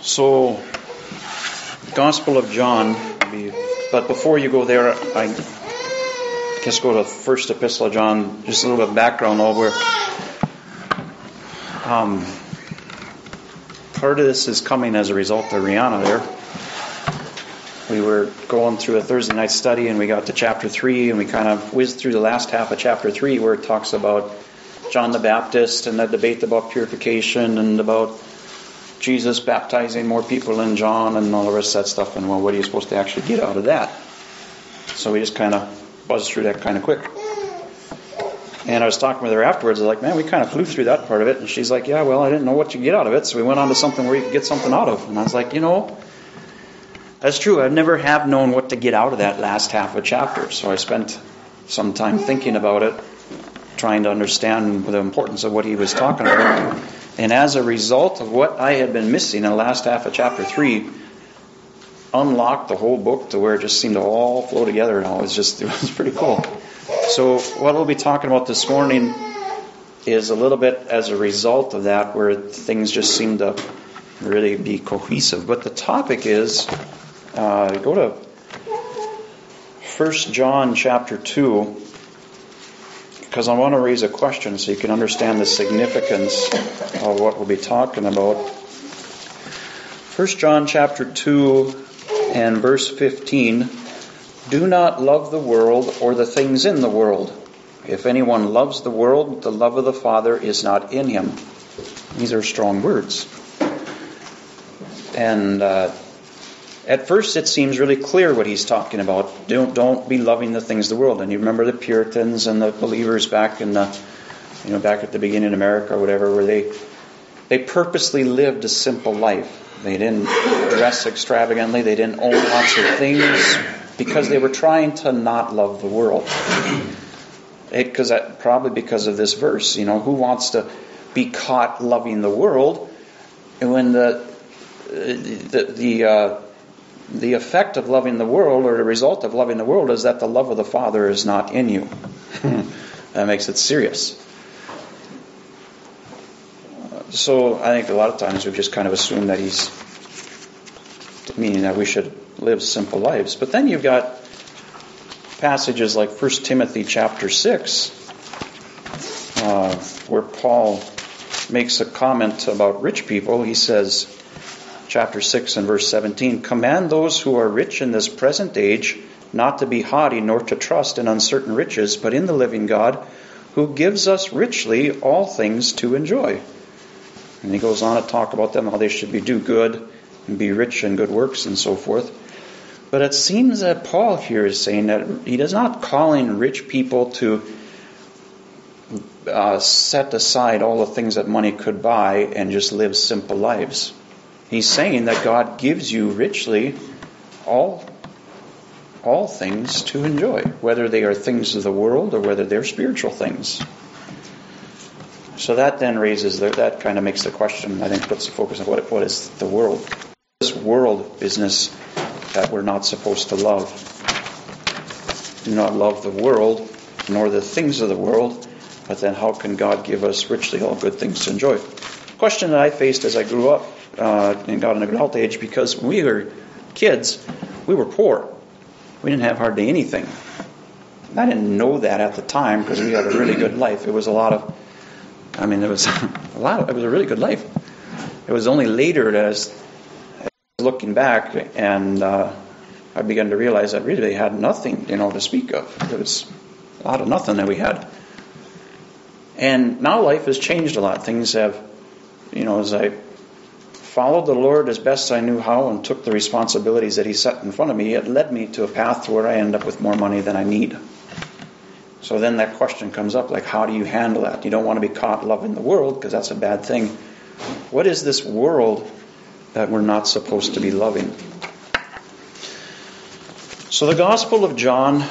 So, Gospel of John, but before you go there, I guess go to First Epistle of John. Just a little bit of background over. Um, part of this is coming as a result of Rihanna there. We were going through a Thursday night study and we got to chapter 3 and we kind of whizzed through the last half of chapter 3 where it talks about John the Baptist and the debate about purification and about Jesus baptizing more people than John and all the rest of that stuff. And well, what are you supposed to actually get out of that? So we just kind of buzzed through that kind of quick. And I was talking with her afterwards. I was like, man, we kind of flew through that part of it. And she's like, yeah, well, I didn't know what you get out of it. So we went on to something where you could get something out of. And I was like, you know, that's true. I never have known what to get out of that last half of a chapter. So I spent some time thinking about it, trying to understand the importance of what he was talking about. And as a result of what I had been missing in the last half of chapter 3, unlocked the whole book to where it just seemed to all flow together and all. It was just, it was pretty cool. So what we'll be talking about this morning is a little bit as a result of that where things just seem to really be cohesive. But the topic is, uh, go to 1 John chapter 2 because I want to raise a question so you can understand the significance of what we'll be talking about. 1 John chapter 2 and verse 15 Do not love the world or the things in the world. If anyone loves the world, the love of the Father is not in him. These are strong words. And uh, at first, it seems really clear what he's talking about. Don't, don't be loving the things of the world. And you remember the Puritans and the believers back in the, you know, back at the beginning in America or whatever, where they, they purposely lived a simple life. They didn't dress extravagantly. They didn't own lots of things because they were trying to not love the world. Because probably because of this verse, you know, who wants to be caught loving the world when the the the uh, the effect of loving the world or the result of loving the world is that the love of the Father is not in you. that makes it serious. So I think a lot of times we've just kind of assumed that he's meaning that we should live simple lives. But then you've got passages like 1 Timothy chapter 6, uh, where Paul makes a comment about rich people. He says, chapter 6 and verse 17 Command those who are rich in this present age not to be haughty nor to trust in uncertain riches, but in the living God who gives us richly all things to enjoy. And he goes on to talk about them, how they should be do good and be rich in good works and so forth. But it seems that Paul here is saying that he is not calling rich people to uh, set aside all the things that money could buy and just live simple lives. He's saying that God gives you richly all all things to enjoy, whether they are things of the world or whether they're spiritual things. So that then raises the, that kind of makes the question. I think puts the focus on what what is the world, this world business that we're not supposed to love. Do not love the world nor the things of the world, but then how can God give us richly all good things to enjoy? Question that I faced as I grew up uh, and got an adult age because when we were kids, we were poor. We didn't have hardly anything. I didn't know that at the time because we had a really good life. It was a lot of, I mean, it was a lot. Of, it was a really good life. It was only later that, as, as looking back, and uh, I began to realize that really they had nothing, you know, to speak of. It was a lot of nothing that we had. And now life has changed a lot. Things have, you know, as I followed the Lord as best I knew how and took the responsibilities that He set in front of me, it led me to a path to where I end up with more money than I need. So then that question comes up like, how do you handle that? You don't want to be caught loving the world because that's a bad thing. What is this world that we're not supposed to be loving? So the Gospel of John,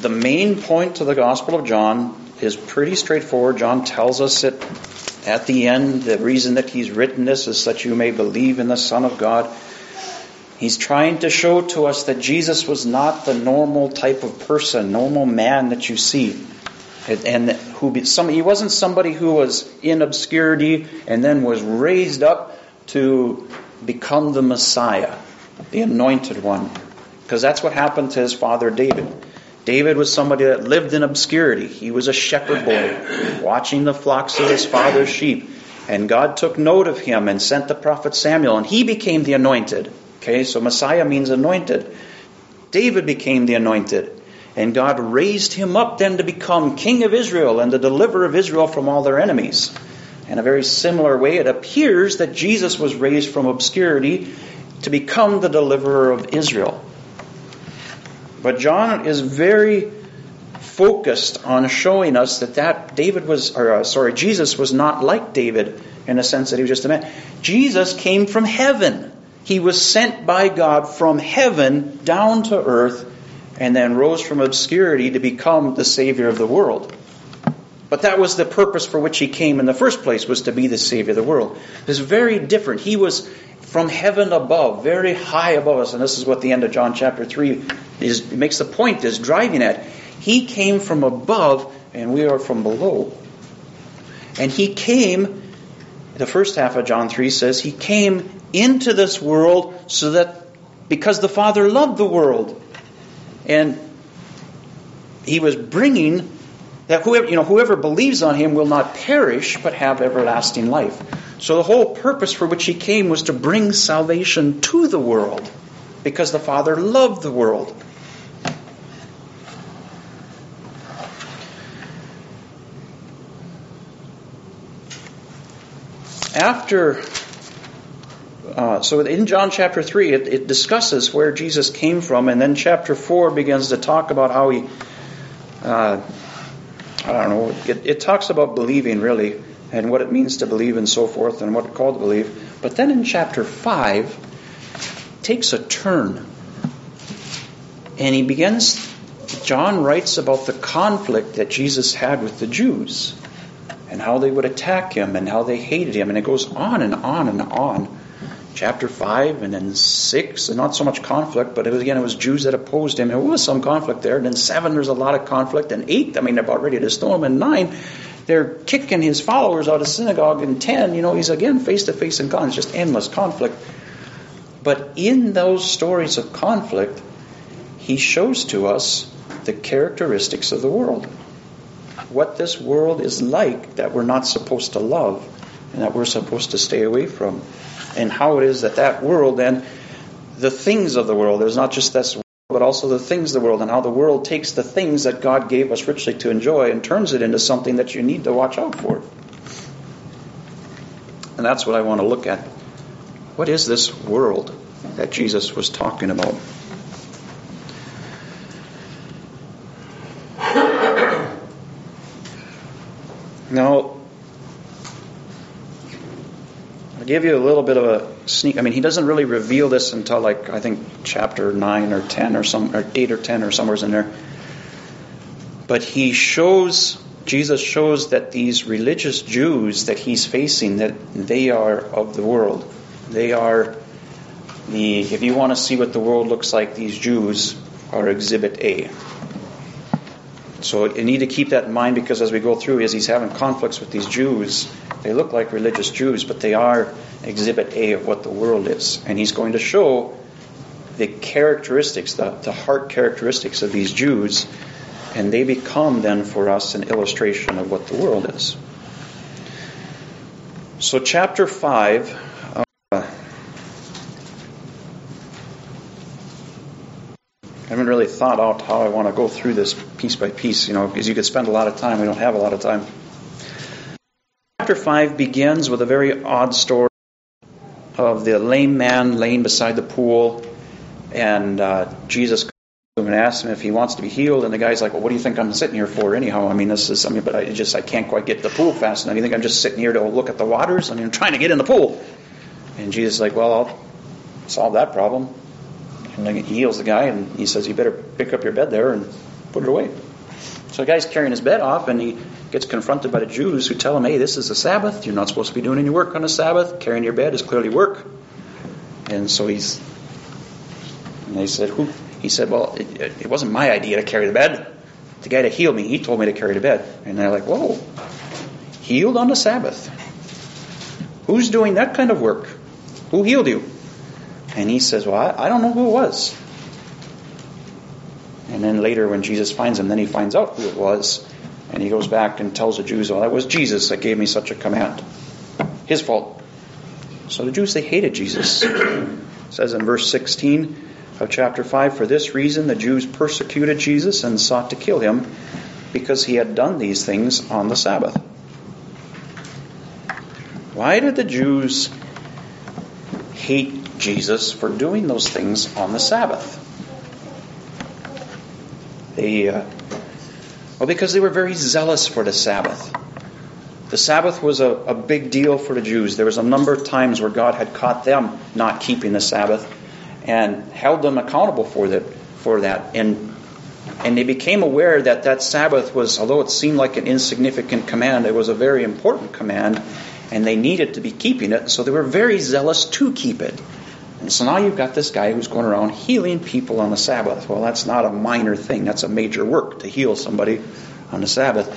the main point to the Gospel of John is pretty straightforward. John tells us it at the end, the reason that he's written this is that you may believe in the Son of God. He's trying to show to us that Jesus was not the normal type of person, normal man that you see. And who some, he wasn't somebody who was in obscurity and then was raised up to become the Messiah, the anointed one. Because that's what happened to his father David. David was somebody that lived in obscurity. He was a shepherd boy, watching the flocks of his father's sheep. And God took note of him and sent the prophet Samuel, and he became the anointed. Okay, so Messiah means anointed. David became the anointed. And God raised him up then to become king of Israel and the deliverer of Israel from all their enemies. In a very similar way, it appears that Jesus was raised from obscurity to become the deliverer of Israel. But John is very focused on showing us that that David was, or uh, sorry, Jesus was not like David in the sense that he was just a man. Jesus came from heaven. He was sent by God from heaven down to earth and then rose from obscurity to become the Savior of the world. But that was the purpose for which he came in the first place, was to be the Savior of the world. It's very different. He was from heaven above, very high above us, and this is what the end of John chapter 3 is, makes the point, is driving at. He came from above, and we are from below. And he came, the first half of John 3 says, he came into this world so that, because the Father loved the world, and he was bringing that whoever, you know, whoever believes on him will not perish but have everlasting life. So the whole purpose for which he came was to bring salvation to the world because the Father loved the world. After uh, so in John chapter 3, it, it, discusses where Jesus came from, and then chapter 4 begins to talk about how he, uh, I don't know, it, it, talks about believing really, and what it means to believe and so forth, and what it's called to believe. But then in chapter 5, takes a turn, and he begins, John writes about the conflict that Jesus had with the Jews, and how they would attack him, and how they hated him, and it goes on and on and on chapter 5 and then 6, and not so much conflict, but it was, again, it was Jews that opposed him. There was some conflict there. And then 7, there's a lot of conflict. And 8, I mean, they're about ready to stone him. And 9, they're kicking his followers out of synagogue. in 10, you know, he's again face to face in God. It's just endless conflict. But in those stories of conflict, he shows to us the characteristics of the world. What this world is like that we're not supposed to love and that we're supposed to stay away from and how it is that that world and the things of the world, there's not just this but also the things of the world, and how the world takes the things that God gave us richly to enjoy and turns it into something that you need to watch out for. And that's what I want to look at. What is this world that Jesus was talking about? Now, I'll give you a little bit of a sneak. I mean, he doesn't really reveal this until like I think chapter nine or ten or some or eight or ten or somewhere's in there. But he shows Jesus shows that these religious Jews that he's facing that they are of the world. They are the if you want to see what the world looks like, these Jews are exhibit A. So you need to keep that in mind because as we go through, as he's having conflicts with these Jews, they look like religious Jews, but they are exhibit A of what the world is. And he's going to show the characteristics, the, the heart characteristics of these Jews, and they become then for us an illustration of what the world is. So, chapter 5. Uh, haven't really thought out how I want to go through this piece by piece, you know, because you could spend a lot of time. We don't have a lot of time. Chapter 5 begins with a very odd story of the lame man laying beside the pool, and uh, Jesus comes to him and asks him if he wants to be healed, and the guy's like, "Well, what do you think I'm sitting here for, anyhow? I mean, this is something, but I just I can't quite get to the pool fast enough. You think I'm just sitting here to look at the waters? I mean, I'm trying to get in the pool." And Jesus is like, "Well, I'll solve that problem." And he heals the guy, and he says, "You better pick up your bed there and put it away." So the guy's carrying his bed off, and he gets confronted by the Jews who tell him, hey, this is a Sabbath. You're not supposed to be doing any work on a Sabbath. Carrying your bed is clearly work. And so he's, and they said, who? He said, well, it, it wasn't my idea to carry the bed. the guy that healed me, he told me to carry to bed. And they're like, whoa, healed on the Sabbath. Who's doing that kind of work? Who healed you? And he says, well, I, I don't know who it was. And then later, when Jesus finds him, then he finds out who it was. And he goes back and tells the Jews, well, that was Jesus that gave me such a command. His fault. So the Jews, they hated Jesus. It says in verse 16 of chapter 5 For this reason the Jews persecuted Jesus and sought to kill him because he had done these things on the Sabbath. Why did the Jews hate Jesus for doing those things on the Sabbath? They, uh, well, because they were very zealous for the Sabbath. The Sabbath was a, a big deal for the Jews. There was a number of times where God had caught them not keeping the Sabbath and held them accountable for that. For that, and and they became aware that that Sabbath was, although it seemed like an insignificant command, it was a very important command, and they needed to be keeping it. So they were very zealous to keep it. So now you've got this guy who's going around healing people on the Sabbath. Well, that's not a minor thing. That's a major work to heal somebody on the Sabbath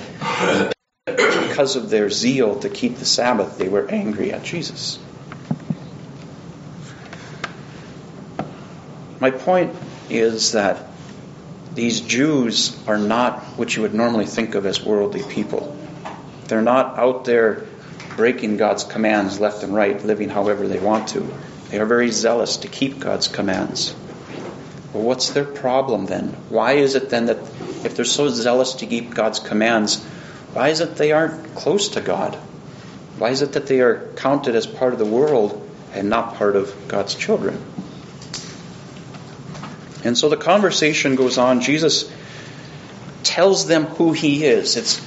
because of their zeal to keep the Sabbath, they were angry at Jesus. My point is that these Jews are not what you would normally think of as worldly people. They're not out there breaking God's commands left and right, living however they want to. They are very zealous to keep God's commands. Well, what's their problem then? Why is it then that if they're so zealous to keep God's commands, why is it they aren't close to God? Why is it that they are counted as part of the world and not part of God's children? And so the conversation goes on. Jesus tells them who he is. It's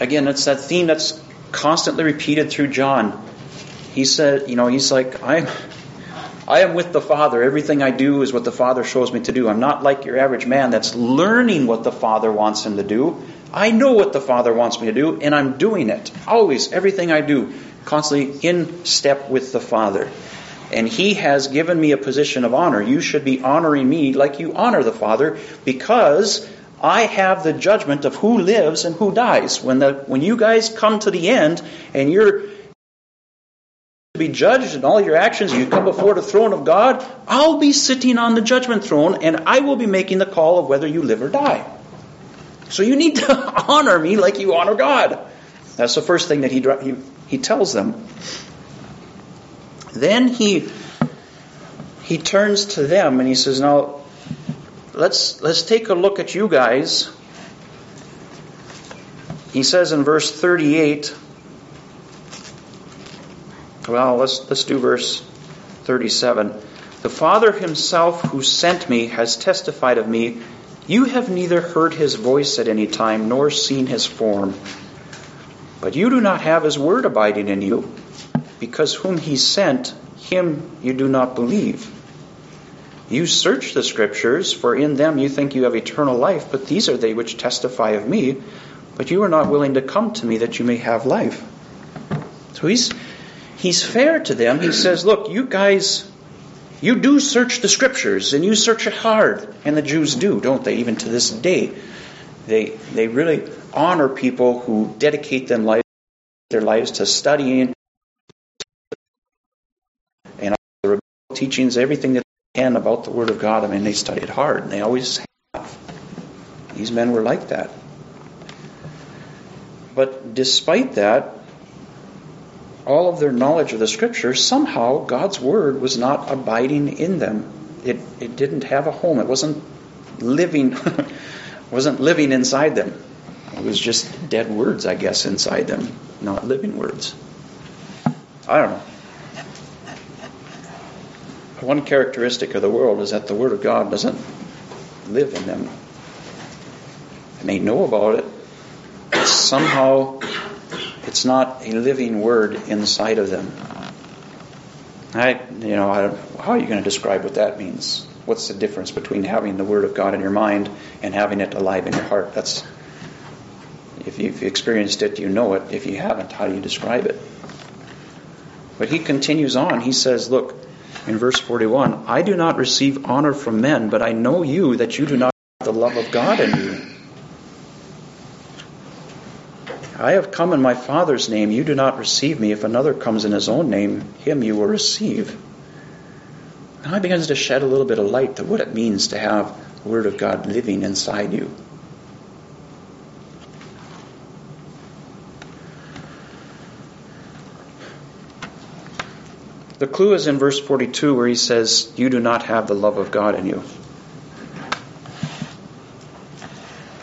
again, it's that theme that's constantly repeated through John. He said, you know, he's like, I'm I am with the Father. Everything I do is what the Father shows me to do. I'm not like your average man that's learning what the Father wants him to do. I know what the Father wants me to do, and I'm doing it. Always, everything I do, constantly in step with the Father. And He has given me a position of honor. You should be honoring me like you honor the Father, because I have the judgment of who lives and who dies. When the when you guys come to the end and you're be judged in all your actions, you come before the throne of God, I'll be sitting on the judgment throne and I will be making the call of whether you live or die. So you need to honor me like you honor God. That's the first thing that he, he, he tells them. Then he, he turns to them and he says, Now, let's, let's take a look at you guys. He says in verse 38, well, let's, let's do verse 37. The Father himself who sent me has testified of me you have neither heard his voice at any time nor seen his form. But you do not have his word abiding in you, because whom he sent, him you do not believe. You search the scriptures, for in them you think you have eternal life, but these are they which testify of me, but you are not willing to come to me that you may have life. So he's he's fair to them. He says, Look, you guys you do search the scriptures and you search it hard. And the Jews do, don't they? Even to this day. They, they really honor people who dedicate them life, their lives to studying and the teachings, everything that they can about the Word of God. I mean, they study it hard, and they always have. These men were like that. But despite that, all of their knowledge of the scriptures, somehow God's word was not abiding in them. It, it didn't have a home. It wasn't living wasn't living inside them. It was just dead words, I guess, inside them, not living words. I don't know. One characteristic of the world is that the Word of God doesn't live in them. They know about it, but somehow it's not a living word inside of them. I, you know, I, how are you going to describe what that means? What's the difference between having the Word of God in your mind and having it alive in your heart? That's if you've experienced it, you know it. If you haven't, how do you describe it? But he continues on. He says, Look, in verse 41, I do not receive honor from men, but I know you that you do not have the love of God in you. I have come in my Father's name, you do not receive me. If another comes in his own name, him you will receive. Now he begins to shed a little bit of light to what it means to have the Word of God living inside you. The clue is in verse 42 where he says, You do not have the love of God in you.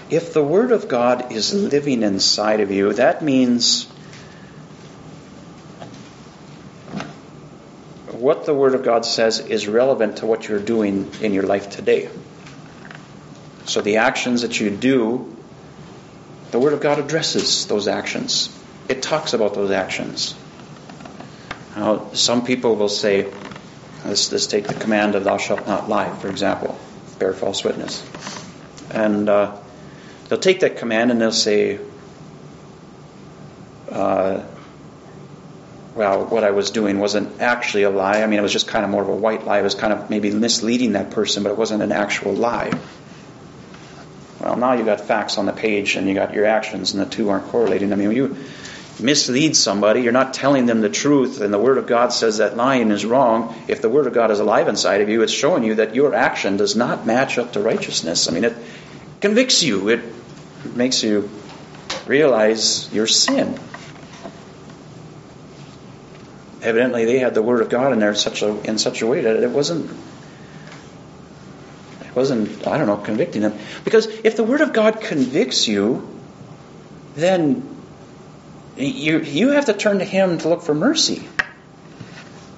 If the Word of God is living inside of you, that means what the Word of God says is relevant to what you're doing in your life today. So the actions that you do, the Word of God addresses those actions. It talks about those actions. Now, some people will say, let's, let's take the command of thou shalt not lie, for example, bear false witness. And uh, they'll take that command and they'll say, uh, well, what I was doing wasn't actually a lie. I mean, it was just kind of more of a white lie. It was kind of maybe misleading that person, but it wasn't an actual lie. Well, now you've got facts on the page and you got your actions, and the two aren't correlating. I mean, you mislead somebody, you're not telling them the truth, and the Word of God says that lying is wrong. If the Word of God is alive inside of you, it's showing you that your action does not match up to righteousness. I mean, it convicts you, it makes you realize your sin. Evidently, they had the Word of God in there such a, in such a way that it wasn't it wasn't I don't know convicting them because if the Word of God convicts you, then you you have to turn to Him to look for mercy.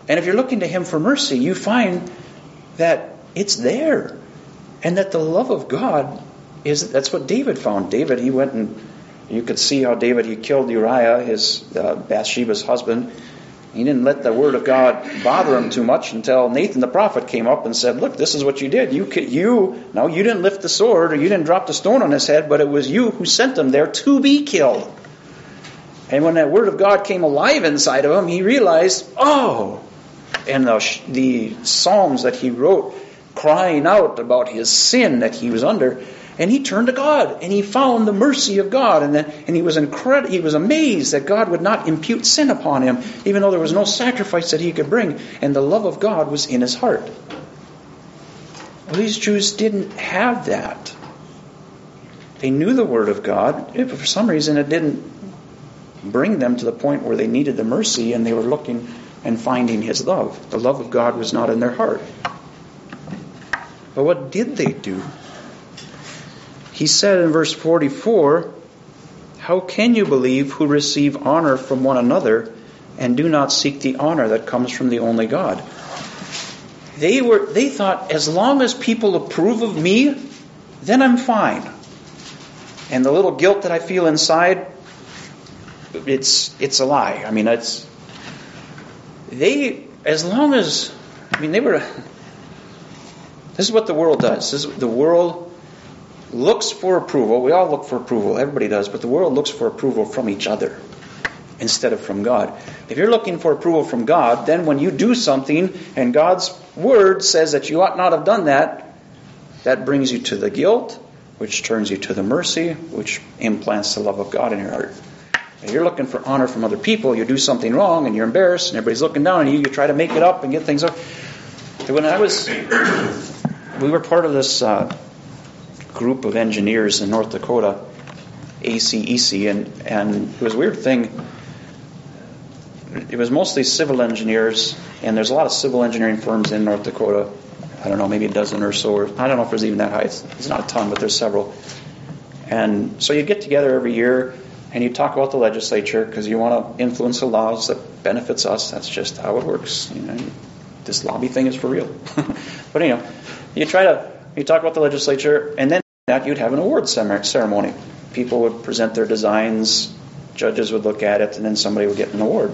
And if you're looking to Him for mercy, you find that it's there, and that the love of God is that's what David found. David, he went and you could see how David he killed Uriah, his uh, Bathsheba's husband. He didn't let the word of God bother him too much until Nathan the prophet came up and said, "Look, this is what you did. You, you, no, you didn't lift the sword or you didn't drop the stone on his head, but it was you who sent him there to be killed." And when that word of God came alive inside of him, he realized, "Oh!" And the, the psalms that he wrote, crying out about his sin that he was under, and he turned to God and he found the mercy of God and, then, and he was incred- he was amazed that God would not impute sin upon him even though there was no sacrifice that he could bring and the love of God was in his heart. Well, these Jews didn't have that. They knew the word of God, eh, but for some reason it didn't bring them to the point where they needed the mercy and they were looking and finding his love. The love of God was not in their heart. But what did they do? He said in verse 44, How can you believe who receive honor from one another and do not seek the honor that comes from the only God? They were they thought as long as people approve of me, then I'm fine. And the little guilt that I feel inside, it's it's a lie. I mean, it's they as long as I mean they were this is what the world does. This is, the world looks for approval. We all look for approval. Everybody does. But the world looks for approval from each other instead of from God. If you're looking for approval from God, then when you do something and God's word says that you ought not have done that, that brings you to the guilt, which turns you to the mercy, which implants the love of God in your heart. If you're looking for honor from other people, you do something wrong and you're embarrassed and everybody's looking down on you, you try to make it up and get things up. When I was, we were part of this uh, group of engineers in North Dakota, ACEC, and, and it was a weird thing. It was mostly civil engineers, and there's a lot of civil engineering firms in North Dakota. I don't know, maybe a dozen or so, or I don't know if there's even that high. It's, it's not a ton, but there's several. And so you get together every year and you talk about the legislature because you want to influence the laws that benefits us. That's just how it works. You know, this lobby thing is for real. but you know, you try to you talk about the legislature, and then that you'd have an award ceremony. People would present their designs, judges would look at it, and then somebody would get an award.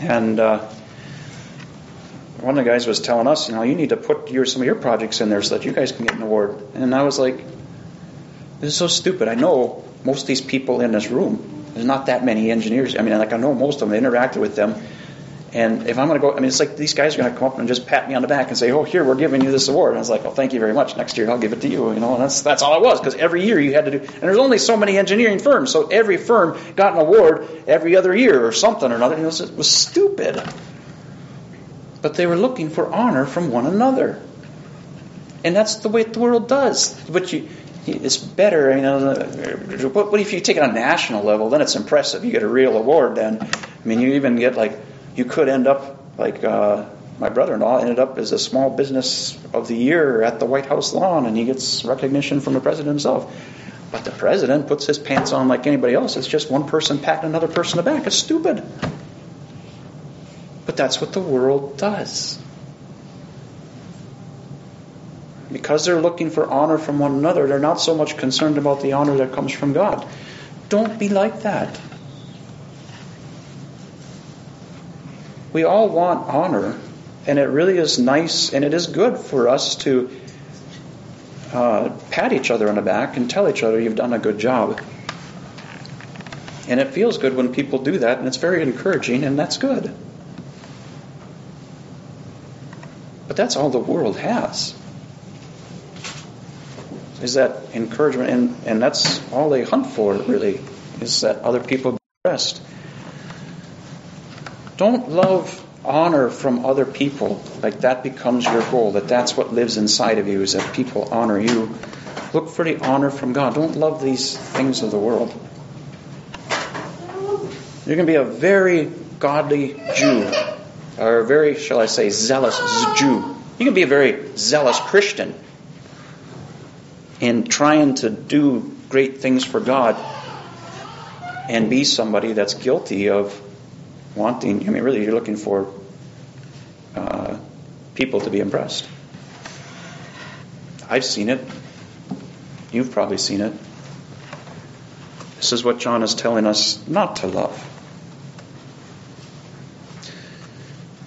And uh, one of the guys was telling us, you know, you need to put your, some of your projects in there so that you guys can get an award. And I was like, this is so stupid. I know most of these people in this room. There's not that many engineers. I mean, like I know most of them. I interacted with them, And if I'm going to go, I mean, it's like these guys are going to come up and just pat me on the back and say, "Oh, here, we're giving you this award." And I was like, "Oh, thank you very much. Next year, I'll give it to you." You know, and that's that's all it was because every year you had to do. And there's only so many engineering firms, so every firm got an award every other year or something or another. And it was, it was stupid. But they were looking for honor from one another, and that's the way the world does. But you, it's better, you know. What if you take it on a national level? Then it's impressive. You get a real award. Then, I mean, you even get like you could end up like uh, my brother-in-law ended up as a small business of the year at the White House lawn, and he gets recognition from the president himself. But the president puts his pants on like anybody else. It's just one person patting another person on the back. It's stupid. But that's what the world does. Because they're looking for honor from one another, they're not so much concerned about the honor that comes from God. Don't be like that. We all want honor, and it really is nice and it is good for us to uh, pat each other on the back and tell each other you've done a good job. And it feels good when people do that, and it's very encouraging, and that's good. But that's all the world has. Is that encouragement, and, and that's all they hunt for, really, is that other people be blessed. Don't love honor from other people like that becomes your goal, that that's what lives inside of you, is that people honor you. Look for the honor from God. Don't love these things of the world. You're going to be a very godly Jew, or a very, shall I say, zealous Jew. You can be a very zealous Christian in trying to do great things for God and be somebody that's guilty of wanting, I mean, really, you're looking for uh, people to be impressed. I've seen it. You've probably seen it. This is what John is telling us not to love.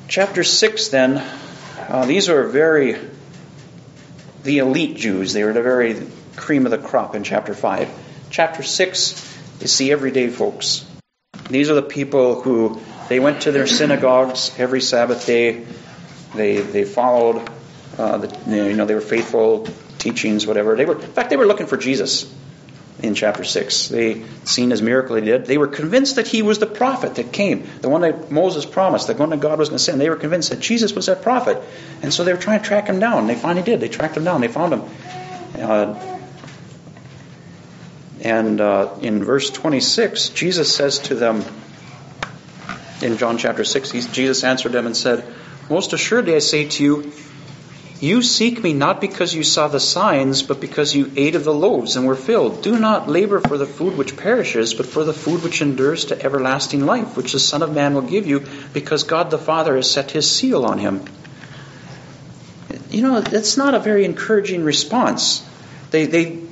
Chapter 6, then, uh, these are very, the elite Jews. They were the very cream of the crop in chapter 5. Chapter 6 is the everyday folks. These are the people who they went to their synagogues every Sabbath day. They they followed, uh, the, you know, they were faithful teachings, whatever. They were, in fact, they were looking for Jesus in chapter six. They seen his miracle he did. They were convinced that he was the prophet that came, the one that Moses promised, the one that God was going to send. They were convinced that Jesus was that prophet, and so they were trying to track him down. They finally did. They tracked him down. They found him. Uh, and uh, in verse 26, Jesus says to them, in John chapter 6, Jesus answered them and said, Most assuredly I say to you, you seek me not because you saw the signs, but because you ate of the loaves and were filled. Do not labor for the food which perishes, but for the food which endures to everlasting life, which the Son of Man will give you, because God the Father has set his seal on him. You know, that's not a very encouraging response. They, they,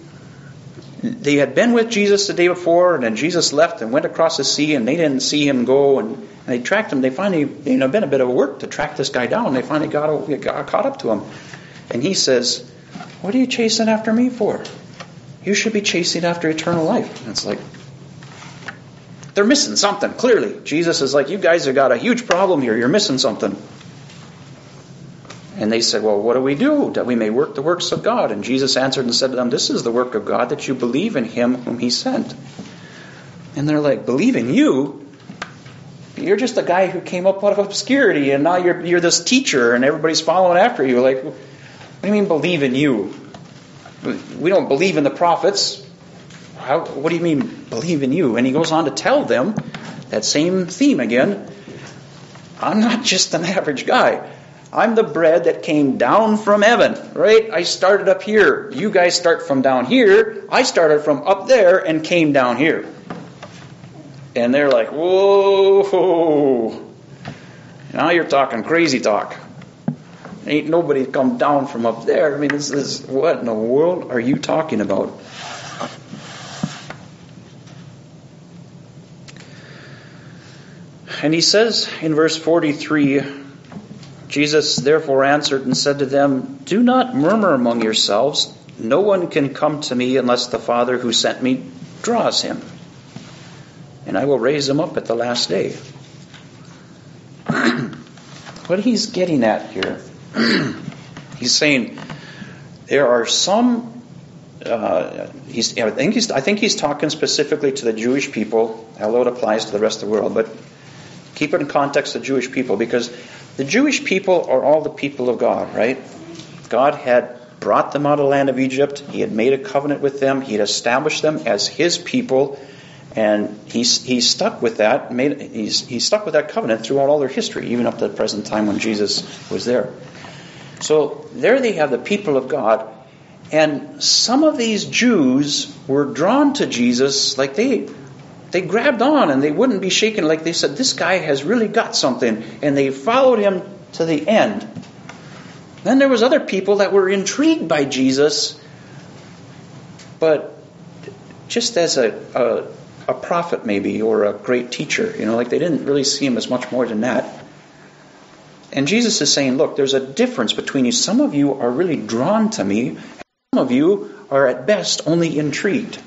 they had been with Jesus the day before, and then Jesus left and went across the sea, and they didn't see him go, and and they tracked him. They finally, you know, been a bit of work to track this guy down. They finally got, got caught up to him. And he says, What are you chasing after me for? You should be chasing after eternal life. And it's like, they're missing something, clearly. Jesus is like, You guys have got a huge problem here. You're missing something. And they said, Well, what do we do that we may work the works of God? And Jesus answered and said to them, This is the work of God, that you believe in him whom he sent. And they're like, Believe in you? You're just a guy who came up out of obscurity, and now you're you're this teacher, and everybody's following after you. Like, what do you mean believe in you? We don't believe in the prophets. How, what do you mean believe in you? And he goes on to tell them that same theme again. I'm not just an average guy. I'm the bread that came down from heaven, right? I started up here. You guys start from down here. I started from up there and came down here. And they're like, whoa, now you're talking crazy talk. Ain't nobody come down from up there. I mean, this is what in the world are you talking about? And he says in verse 43 Jesus therefore answered and said to them, Do not murmur among yourselves. No one can come to me unless the Father who sent me draws him and I will raise him up at the last day. what he's getting at here, he's saying there are some. Uh, he's, I think he's, I think he's talking specifically to the Jewish people, although it applies to the rest of the world. But keep it in context of Jewish people, because the Jewish people are all the people of God, right? God had brought them out of the land of Egypt. He had made a covenant with them. He had established them as His people, and he, he's stuck with that. Made he's he's stuck with that covenant throughout all their history, even up to the present time when Jesus was there. So there they have the people of God, and some of these Jews were drawn to Jesus like they they grabbed on and they wouldn't be shaken like they said this guy has really got something and they followed him to the end then there was other people that were intrigued by Jesus, but just as a, a, a prophet maybe or a great teacher, you know, like they didn't really see him as much more than that. And Jesus is saying, look, there's a difference between you. Some of you are really drawn to me, some of you are at best only intrigued.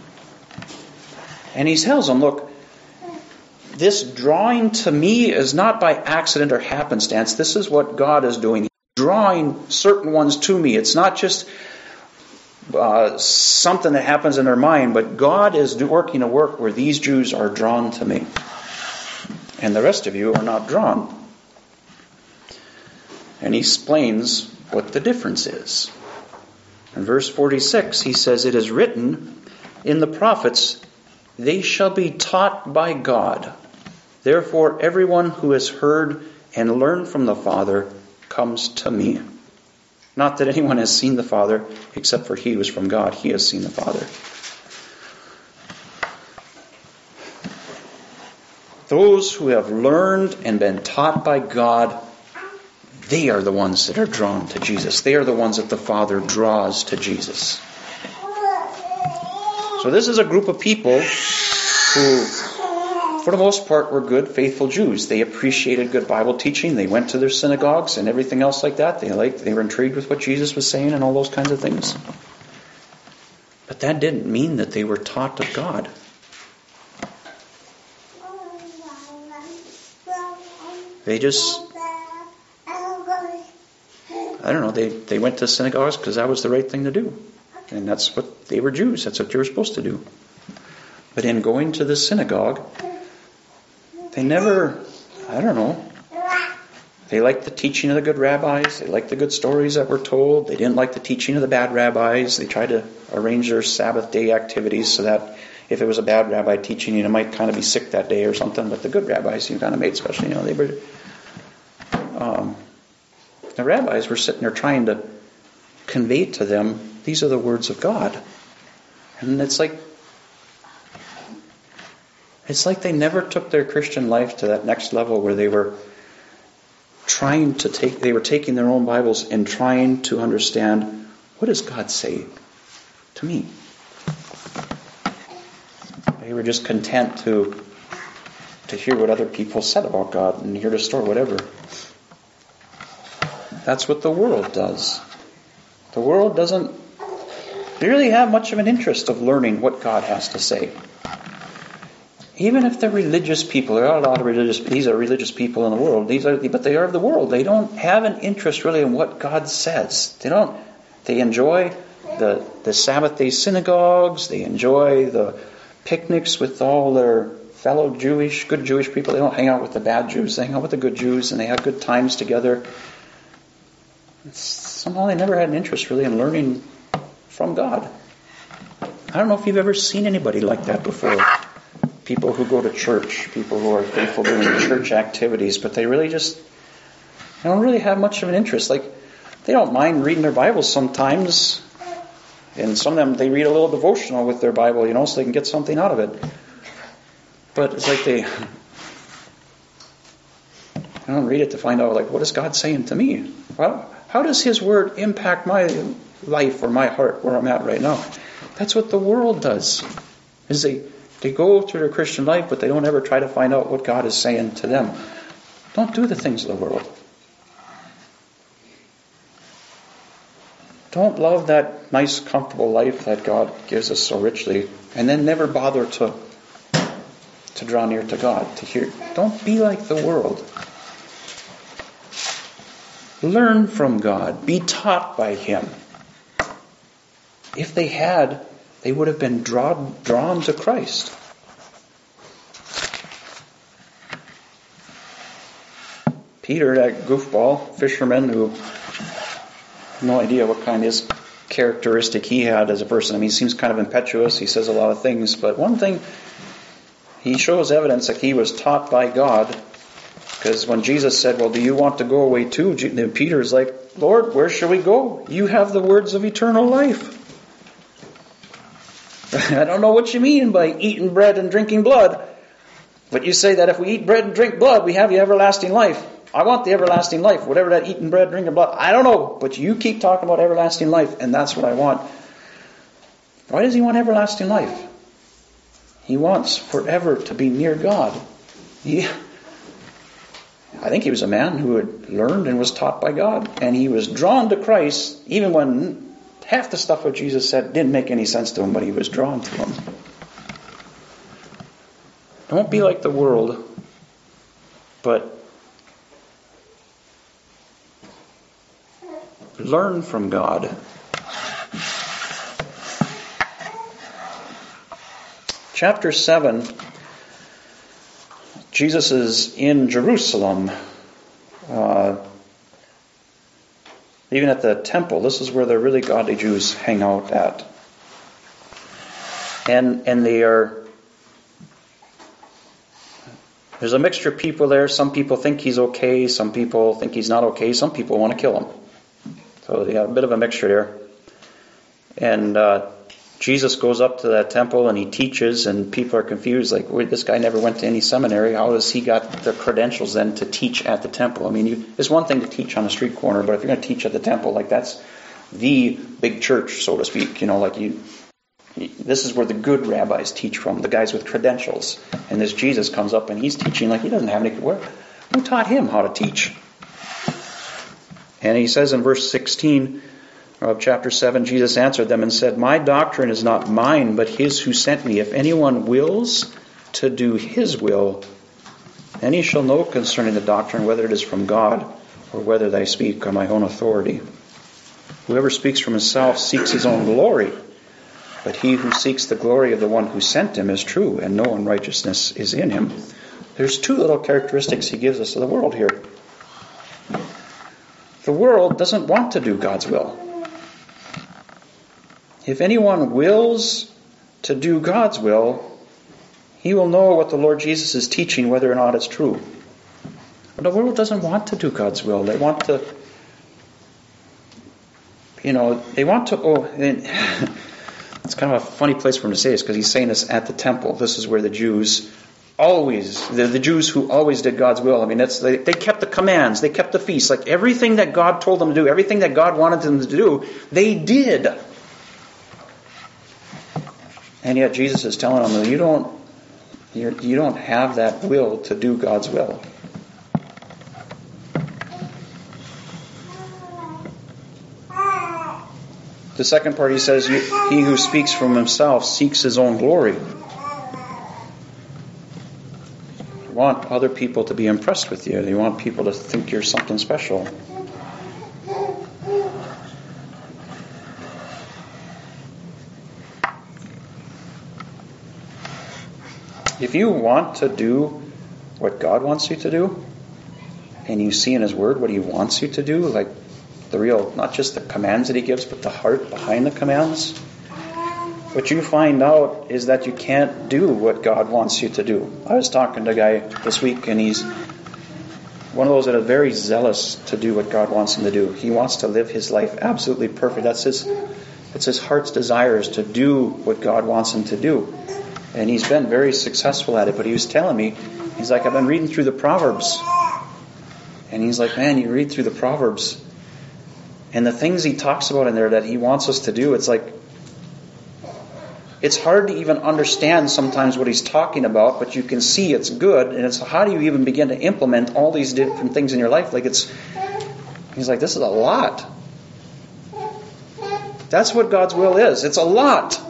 And he tells them, look, this drawing to me is not by accident or happenstance. This is what God is doing drawing certain ones to me. It's not just uh, something that happens in their mind, but God is working a work where these Jews are drawn to me. And the rest of you are not drawn. And he explains what the difference is. In verse 46, he says, It is written in the prophets, they shall be taught by God. Therefore, everyone who has heard and learned from the Father comes to me. Not that anyone has seen the Father, except for he who is from God. He has seen the Father. Those who have learned and been taught by God, they are the ones that are drawn to Jesus. They are the ones that the Father draws to Jesus. So, this is a group of people who for the most part, were good, faithful Jews. They appreciated good Bible teaching. They went to their synagogues and everything else like that. They liked, they were intrigued with what Jesus was saying and all those kinds of things. But that didn't mean that they were taught of God. They just, I don't know, they, they went to synagogues because that was the right thing to do. And that's what they were Jews. That's what you were supposed to do. But in going to the synagogue, they never, I don't know, they liked the teaching of the good rabbis. They liked the good stories that were told. They didn't like the teaching of the bad rabbis. They tried to arrange their Sabbath day activities so that if it was a bad rabbi teaching, you know, might kind of be sick that day or something. But the good rabbis, you kind of made special. You know, they were. Um, the rabbis were sitting there trying to convey to them these are the words of God, and it's like it's like they never took their Christian life to that next level where they were trying to take, they were taking their own Bibles and trying to understand what does God say to me? They were just content to, to hear what other people said about God and hear the story, whatever. That's what the world does. The world doesn't really have much of an interest of learning what God has to say even if they're religious people, there are a lot of religious. These are religious people in the world. These are, but they are of the world. They don't have an interest really in what God says. They don't. They enjoy the the Sabbath day synagogues. They enjoy the picnics with all their fellow Jewish, good Jewish people. They don't hang out with the bad Jews. They hang out with the good Jews, and they have good times together. Somehow they never had an interest really in learning from God. I don't know if you've ever seen anybody like that before people who go to church, people who are faithful doing church activities, but they really just they don't really have much of an interest. Like they don't mind reading their Bibles sometimes, and some of them they read a little devotional with their Bible, you know, so they can get something out of it. But it's like they I don't read it to find out like what is God saying to me? Well, how does His Word impact my life or my heart where I'm at right now? That's what the world does. Is they they go through their Christian life, but they don't ever try to find out what God is saying to them. Don't do the things of the world. Don't love that nice, comfortable life that God gives us so richly, and then never bother to to draw near to God, to hear. Don't be like the world. learn from God, be taught by Him. If they had, they would have been drawn, drawn to Christ. Peter, that goofball fisherman who no idea what kind of characteristic he had as a person. I mean, he seems kind of impetuous. He says a lot of things, but one thing he shows evidence that he was taught by God. Because when Jesus said, "Well, do you want to go away too?" Peter is like, "Lord, where shall we go? You have the words of eternal life." I don't know what you mean by eating bread and drinking blood, but you say that if we eat bread and drink blood, we have the everlasting life. I want the everlasting life, whatever that eating bread, drinking blood. I don't know, but you keep talking about everlasting life, and that's what I want. Why does he want everlasting life? He wants forever to be near God. He, I think he was a man who had learned and was taught by God, and he was drawn to Christ even when half the stuff what Jesus said didn't make any sense to him, but he was drawn to him. Don't be like the world, but Learn from God. Chapter 7, Jesus is in Jerusalem. Uh, even at the temple, this is where the really godly Jews hang out at. And, and they are there's a mixture of people there. Some people think he's okay. Some people think he's not okay. Some people want to kill him. So they got a bit of a mixture there. And uh, Jesus goes up to that temple and he teaches, and people are confused. Like, wait, this guy never went to any seminary. How does he got the credentials then to teach at the temple? I mean, you, it's one thing to teach on a street corner, but if you're going to teach at the temple, like that's the big church, so to speak. You know, like you, this is where the good rabbis teach from, the guys with credentials. And this Jesus comes up and he's teaching like he doesn't have any. Where, who taught him how to teach? And he says in verse 16 of chapter 7 Jesus answered them and said, My doctrine is not mine, but his who sent me. If anyone wills to do his will, then he shall know concerning the doctrine whether it is from God or whether they speak on my own authority. Whoever speaks from himself seeks his own glory, but he who seeks the glory of the one who sent him is true, and no unrighteousness is in him. There's two little characteristics he gives us of the world here. The world doesn't want to do God's will. If anyone wills to do God's will, he will know what the Lord Jesus is teaching, whether or not it's true. But the world doesn't want to do God's will. They want to, you know, they want to. Oh, it's kind of a funny place for him to say this because he's saying this at the temple. This is where the Jews always the, the Jews who always did God's will. I mean, that's they, they kept the commands, they kept the feasts, like everything that God told them to do, everything that God wanted them to do, they did. And yet Jesus is telling them, you don't you do not have that will to do God's will. The second part he says, He who speaks from himself seeks his own glory You want other people to be impressed with you. You want people to think you're something special. If you want to do what God wants you to do, and you see in His Word what He wants you to do, like the real, not just the commands that He gives, but the heart behind the commands, what you find out is that you can't do what God wants you to do. I was talking to a guy this week, and he's one of those that are very zealous to do what God wants him to do. He wants to live his life absolutely perfect. That's his, it's his heart's desires to do what God wants him to do. And he's been very successful at it. But he was telling me, he's like, I've been reading through the Proverbs. And he's like, man, you read through the Proverbs. And the things he talks about in there that he wants us to do, it's like it's hard to even understand sometimes what he's talking about, but you can see it's good, and it's how do you even begin to implement all these different things in your life? Like it's, he's like, this is a lot. That's what God's will is. It's a lot.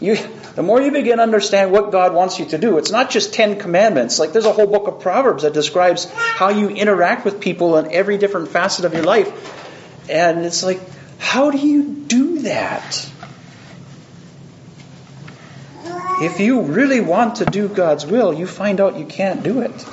You the more you begin to understand what God wants you to do. It's not just Ten Commandments. Like there's a whole book of Proverbs that describes how you interact with people in every different facet of your life. And it's like, how do you do that? If you really want to do God's will, you find out you can't do it.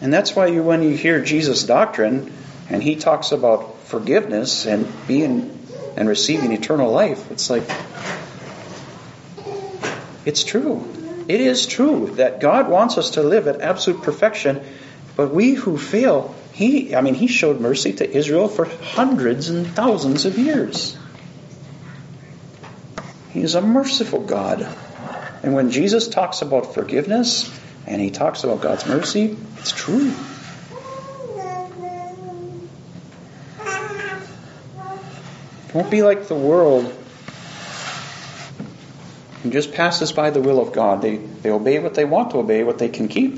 And that's why you, when you hear Jesus' doctrine and he talks about forgiveness and being and receiving eternal life, it's like, it's true. It is true that God wants us to live at absolute perfection, but we who fail, he, I mean, he showed mercy to Israel for hundreds and thousands of years. He is a merciful God. And when Jesus talks about forgiveness and he talks about God's mercy, it's true. Don't be like the world and just passes by the will of God. They, they obey what they want to obey, what they can keep,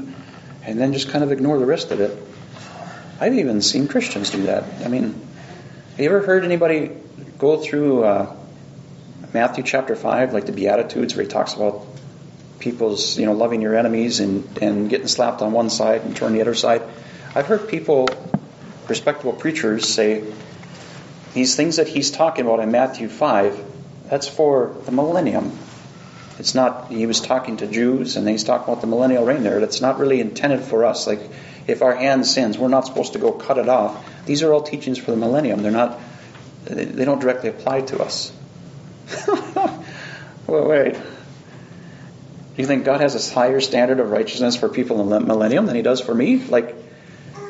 and then just kind of ignore the rest of it. I've even seen Christians do that. I mean, have you ever heard anybody go through uh, Matthew chapter 5, like the Beatitudes, where he talks about people's, you know, loving your enemies and, and getting slapped on one side and turn the other side? I've heard people, respectable preachers, say, these things that he's talking about in Matthew 5, that's for the millennium. It's not, he was talking to Jews and he's talking about the millennial reign there. That's not really intended for us. Like, if our hand sins, we're not supposed to go cut it off. These are all teachings for the millennium. They're not, they don't directly apply to us. well, wait. Do you think God has a higher standard of righteousness for people in the millennium than he does for me? Like,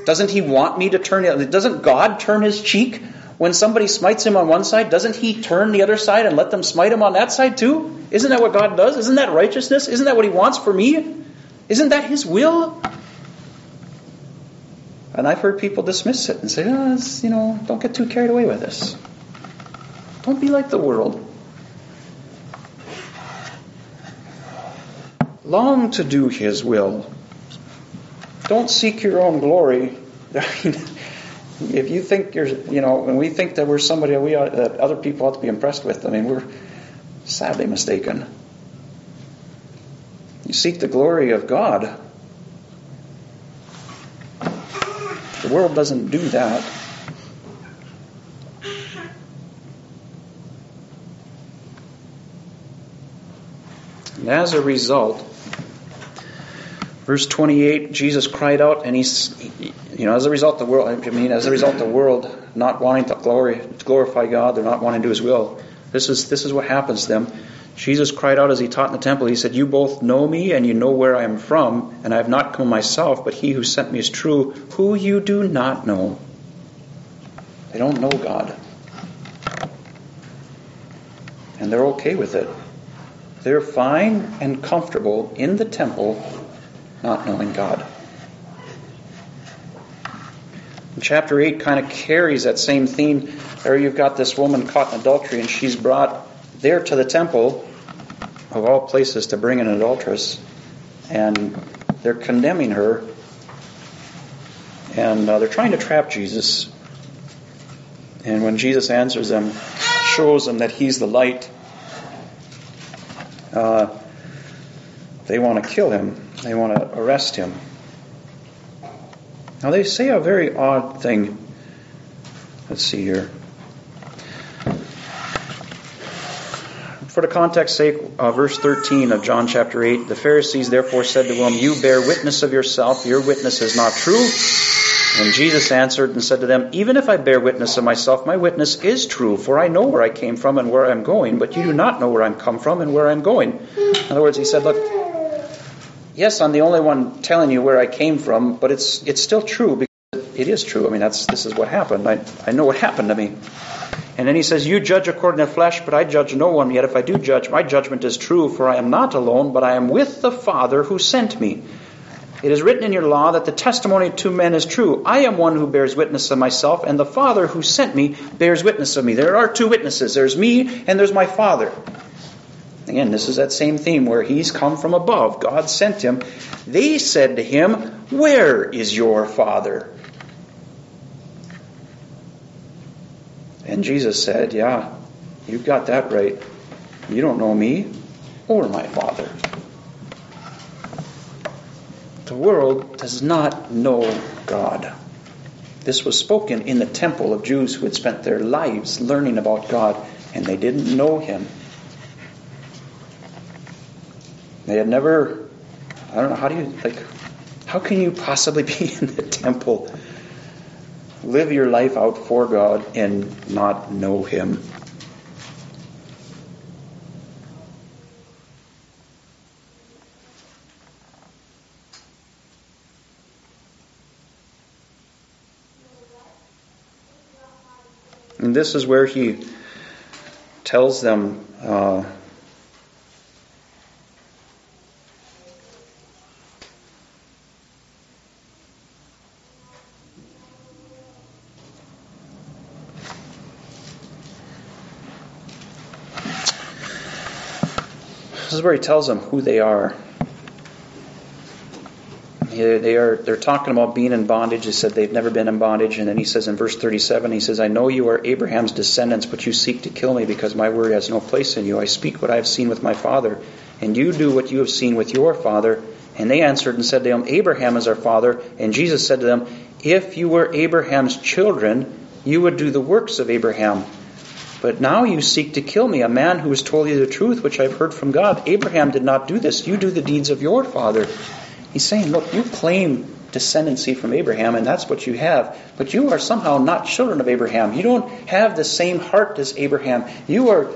doesn't he want me to turn, it doesn't God turn his cheek when somebody smites him on one side, doesn't he turn the other side and let them smite him on that side too? Isn't that what God does? Isn't that righteousness? Isn't that what he wants for me? Isn't that his will? And I've heard people dismiss it and say, oh, you know, don't get too carried away with this. Don't be like the world. Long to do his will. Don't seek your own glory. if you think you're, you know, when we think that we're somebody that, we ought, that other people ought to be impressed with, I mean, we're sadly mistaken. You seek the glory of God. The world doesn't do that. And as a result, Verse 28, Jesus cried out, and he's, you know, as a result, the world, I mean, as a result, the world not wanting to glory, to glorify God, they're not wanting to do His will. This is this is what happens to them. Jesus cried out as he taught in the temple. He said, "You both know me, and you know where I am from, and I have not come myself, but He who sent me is true, who you do not know." They don't know God, and they're okay with it. They're fine and comfortable in the temple not knowing God. And chapter 8 kind of carries that same theme. There you've got this woman caught in adultery, and she's brought there to the temple, of all places, to bring an adulteress. And they're condemning her. And uh, they're trying to trap Jesus. And when Jesus answers them, shows them that he's the light, uh, they want to kill him. They want to arrest him. Now, they say a very odd thing. Let's see here. For the context sake, uh, verse 13 of John chapter 8, the Pharisees therefore said to him, You bear witness of yourself, your witness is not true. And Jesus answered and said to them, Even if I bear witness of myself, my witness is true, for I know where I came from and where I am going, but you do not know where I'm come from and where I'm going. In other words, he said, Look, yes, I'm the only one telling you where I came from, but it's it's still true because it is true. I mean, that's this is what happened. I I know what happened to me. And then he says, You judge according to flesh, but I judge no one. Yet if I do judge, my judgment is true, for I am not alone, but I am with the Father who sent me. It is written in your law that the testimony of two men is true. I am one who bears witness of myself, and the Father who sent me bears witness of me. There are two witnesses. There's me, and there's my Father. Again, this is that same theme where he's come from above. God sent him. They said to him, Where is your father? And Jesus said, Yeah, You've got that right. You don't know me or my Father. The world does not know God. This was spoken in the temple of Jews who had spent their lives learning about God, and they didn't know Him. They had never, I don't know, how do you, like, how can you possibly be in the temple, live your life out for God, and not know Him? And this is where he tells them uh, is where he tells them who they are. They are they're talking about being in bondage. He said they've never been in bondage, and then he says in verse 37, he says, "I know you are Abraham's descendants, but you seek to kill me because my word has no place in you. I speak what I have seen with my father, and you do what you have seen with your father." And they answered and said to him, "Abraham is our father." And Jesus said to them, "If you were Abraham's children, you would do the works of Abraham." But now you seek to kill me, a man who has told you the truth, which I've heard from God. Abraham did not do this. You do the deeds of your father. He's saying, look, you claim descendancy from Abraham, and that's what you have. But you are somehow not children of Abraham. You don't have the same heart as Abraham. You are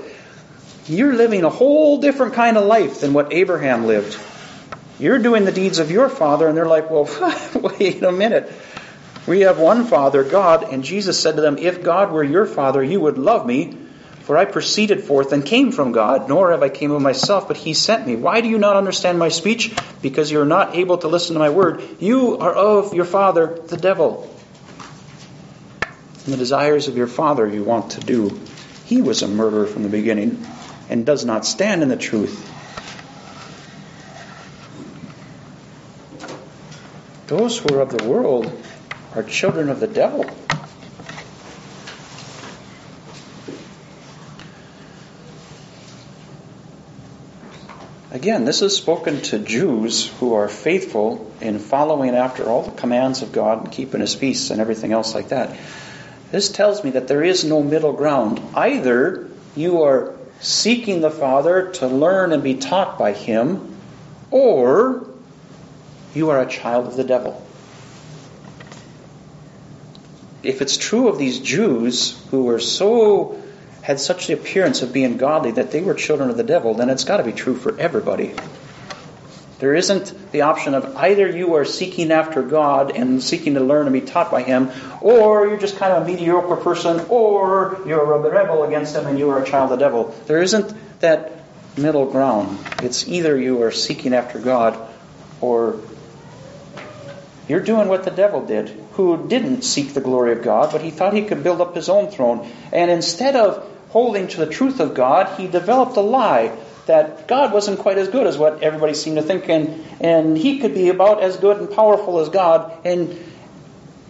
you're living a whole different kind of life than what Abraham lived. You're doing the deeds of your father, and they're like, well, wait a minute. We have one Father, God, and Jesus said to them, If God were your Father, you would love me, for I proceeded forth and came from God, nor have I came of myself, but He sent me. Why do you not understand my speech? Because you are not able to listen to my word. You are of your father, the devil. And the desires of your father you want to do. He was a murderer from the beginning and does not stand in the truth. Those who are of the world are children of the devil. Again, this is spoken to Jews who are faithful in following after all the commands of God and keeping His feasts and everything else like that. This tells me that there is no middle ground. Either you are seeking the Father to learn and be taught by Him, or you are a child of the devil if it's true of these Jews who were so had such the appearance of being godly that they were children of the devil, then it's got to be true for everybody. There isn't the option of either you are seeking after God and seeking to learn and be taught by Him, or you're just kind of a mediocre person, or you're a rebel against Him and you are a child of the devil. There isn't that middle ground. It's either you are seeking after God or you're doing what the devil did, who didn't seek the glory of God, but he thought he could build up his own throne. And instead of holding to the truth of God, he developed a lie that God wasn't quite as good as what everybody seemed to think, and, and he could be about as good and powerful as God, and,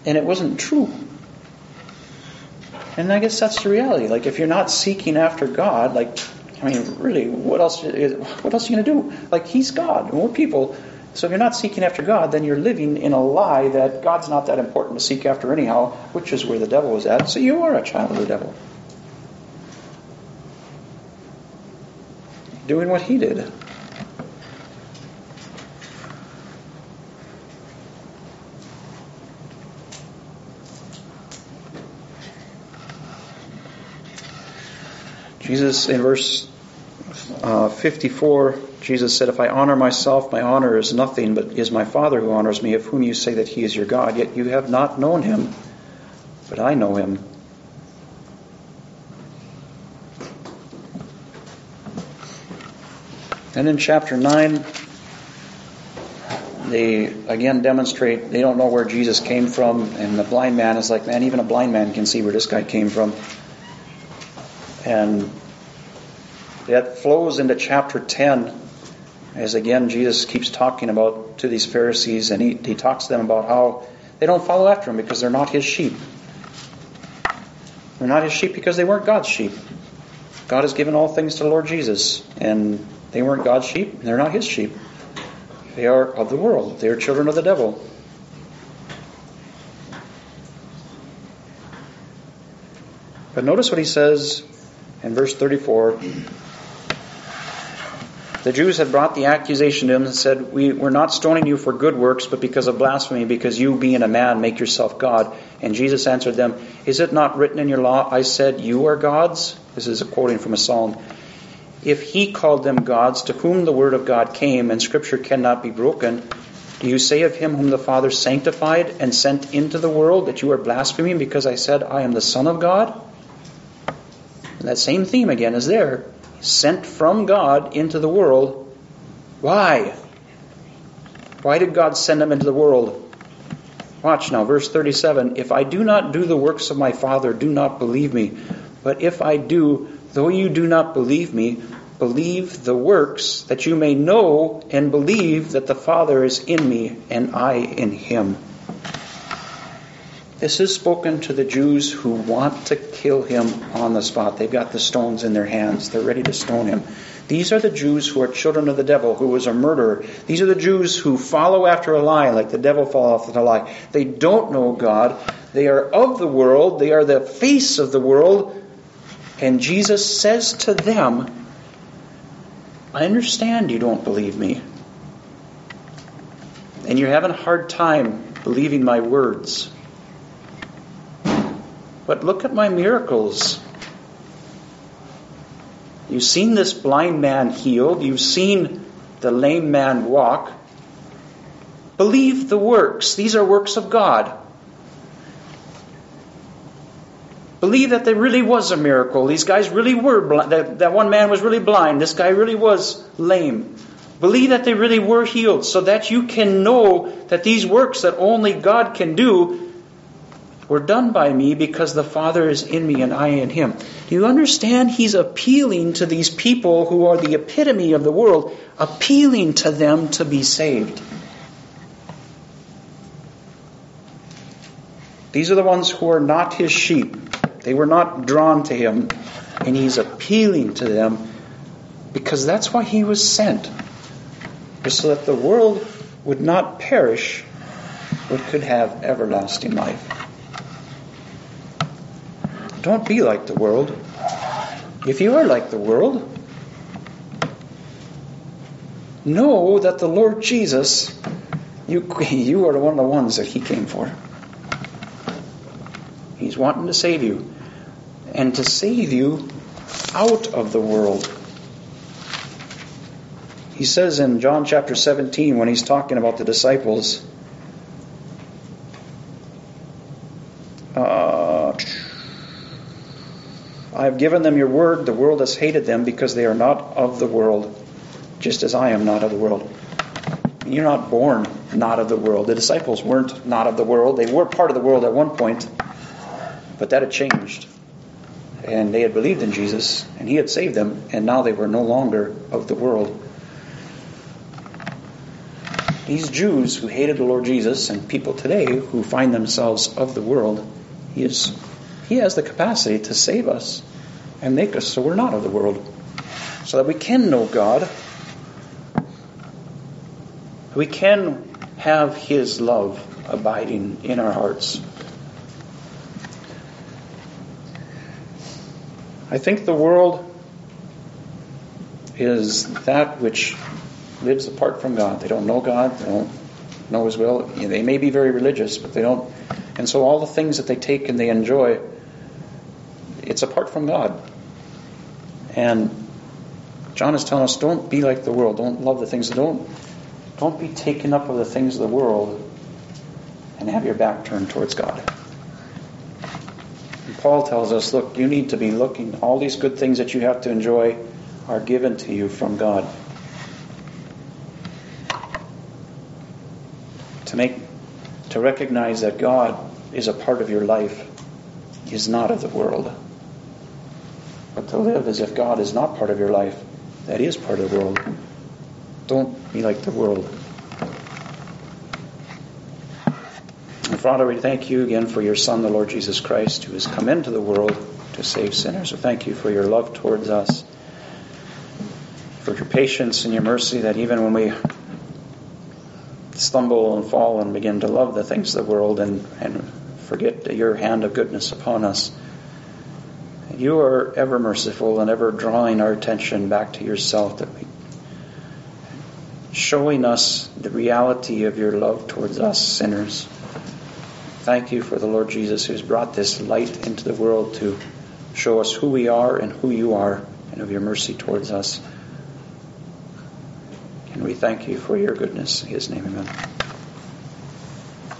and it wasn't true. And I guess that's the reality. Like, if you're not seeking after God, like, I mean, really, what else? What else are you going to do? Like, He's God, and we're people. So if you're not seeking after God, then you're living in a lie that God's not that important to seek after anyhow, which is where the devil is at. So you are a child of the devil. Doing what he did. Jesus in verse uh, 54 Jesus said, If I honor myself, my honor is nothing, but is my Father who honors me, of whom you say that he is your God. Yet you have not known him, but I know him. And in chapter 9, they again demonstrate they don't know where Jesus came from, and the blind man is like, man, even a blind man can see where this guy came from. And that flows into chapter 10 as again Jesus keeps talking about to these Pharisees, and he, he talks to them about how they don't follow after him because they're not his sheep. They're not his sheep because they weren't God's sheep. God has given all things to the Lord Jesus, and they weren't God's sheep, and they're not his sheep. They are of the world. They are children of the devil. But notice what he says in verse 34. The Jews had brought the accusation to him and said, we, We're not stoning you for good works, but because of blasphemy, because you, being a man, make yourself God. And Jesus answered them, Is it not written in your law, I said, You are gods? This is a quoting from a psalm. If he called them gods, to whom the word of God came, and scripture cannot be broken, do you say of him whom the Father sanctified and sent into the world that you are blaspheming because I said, I am the Son of God? And that same theme again is there sent from God into the world. Why? Why did God send him into the world? Watch now, verse 37 If I do not do the works of my Father, do not believe me. But if I do, though you do not believe me, believe the works, that you may know and believe that the Father is in me and I in him. This is spoken to the Jews who want to kill him on the spot. They've got the stones in their hands. They're ready to stone him. These are the Jews who are children of the devil, who was a murderer. These are the Jews who follow after a lie, like the devil follows after a lie. They don't know God. They are of the world. They are the face of the world. And Jesus says to them, I understand you don't believe me. And you're having a hard time believing my words. But look at my miracles. You've seen this blind man healed. You've seen the lame man walk. Believe the works. These are works of God. Believe that there really was a miracle. These guys really were blind. That, that one man was really blind. This guy really was lame. Believe that they really were healed so that you can know that these works that only God can do were done by me because the Father is in me and I in him. Do you understand? He's appealing to these people who are the epitome of the world, appealing to them to be saved. These are the ones who are not his sheep. They were not drawn to him, and he's appealing to them because that's why he was sent. So that the world would not perish, but could have everlasting life. Don't be like the world. If you are like the world, know that the Lord Jesus, you, you are one of the ones that He came for. He's wanting to save you. And to save you out of the world. He says in John chapter 17, when he's talking about the disciples, uh, I have given them your word. The world has hated them because they are not of the world, just as I am not of the world. You're not born not of the world. The disciples weren't not of the world. They were part of the world at one point, but that had changed. And they had believed in Jesus, and He had saved them, and now they were no longer of the world. These Jews who hated the Lord Jesus, and people today who find themselves of the world, He is he has the capacity to save us and make us so we're not of the world, so that we can know God. We can have His love abiding in our hearts. I think the world is that which lives apart from God. They don't know God. They don't know His will. They may be very religious, but they don't. And so all the things that they take and they enjoy it's apart from God. And John is telling us don't be like the world. Don't love the things. Don't, don't be taken up with the things of the world and have your back turned towards God. And Paul tells us, look, you need to be looking. All these good things that you have to enjoy are given to you from God. To make, to recognize that God is a part of your life is not of the world but to live as if God is not part of your life. That is part of the world. Don't be like the world. And Father, we thank you again for your Son, the Lord Jesus Christ, who has come into the world to save sinners. So thank you for your love towards us, for your patience and your mercy that even when we stumble and fall and begin to love the things of the world and, and forget your hand of goodness upon us, you are ever merciful and ever drawing our attention back to yourself that we showing us the reality of your love towards us sinners. Thank you for the Lord Jesus who's brought this light into the world to show us who we are and who you are and of your mercy towards us. And we thank you for your goodness. In his name, amen.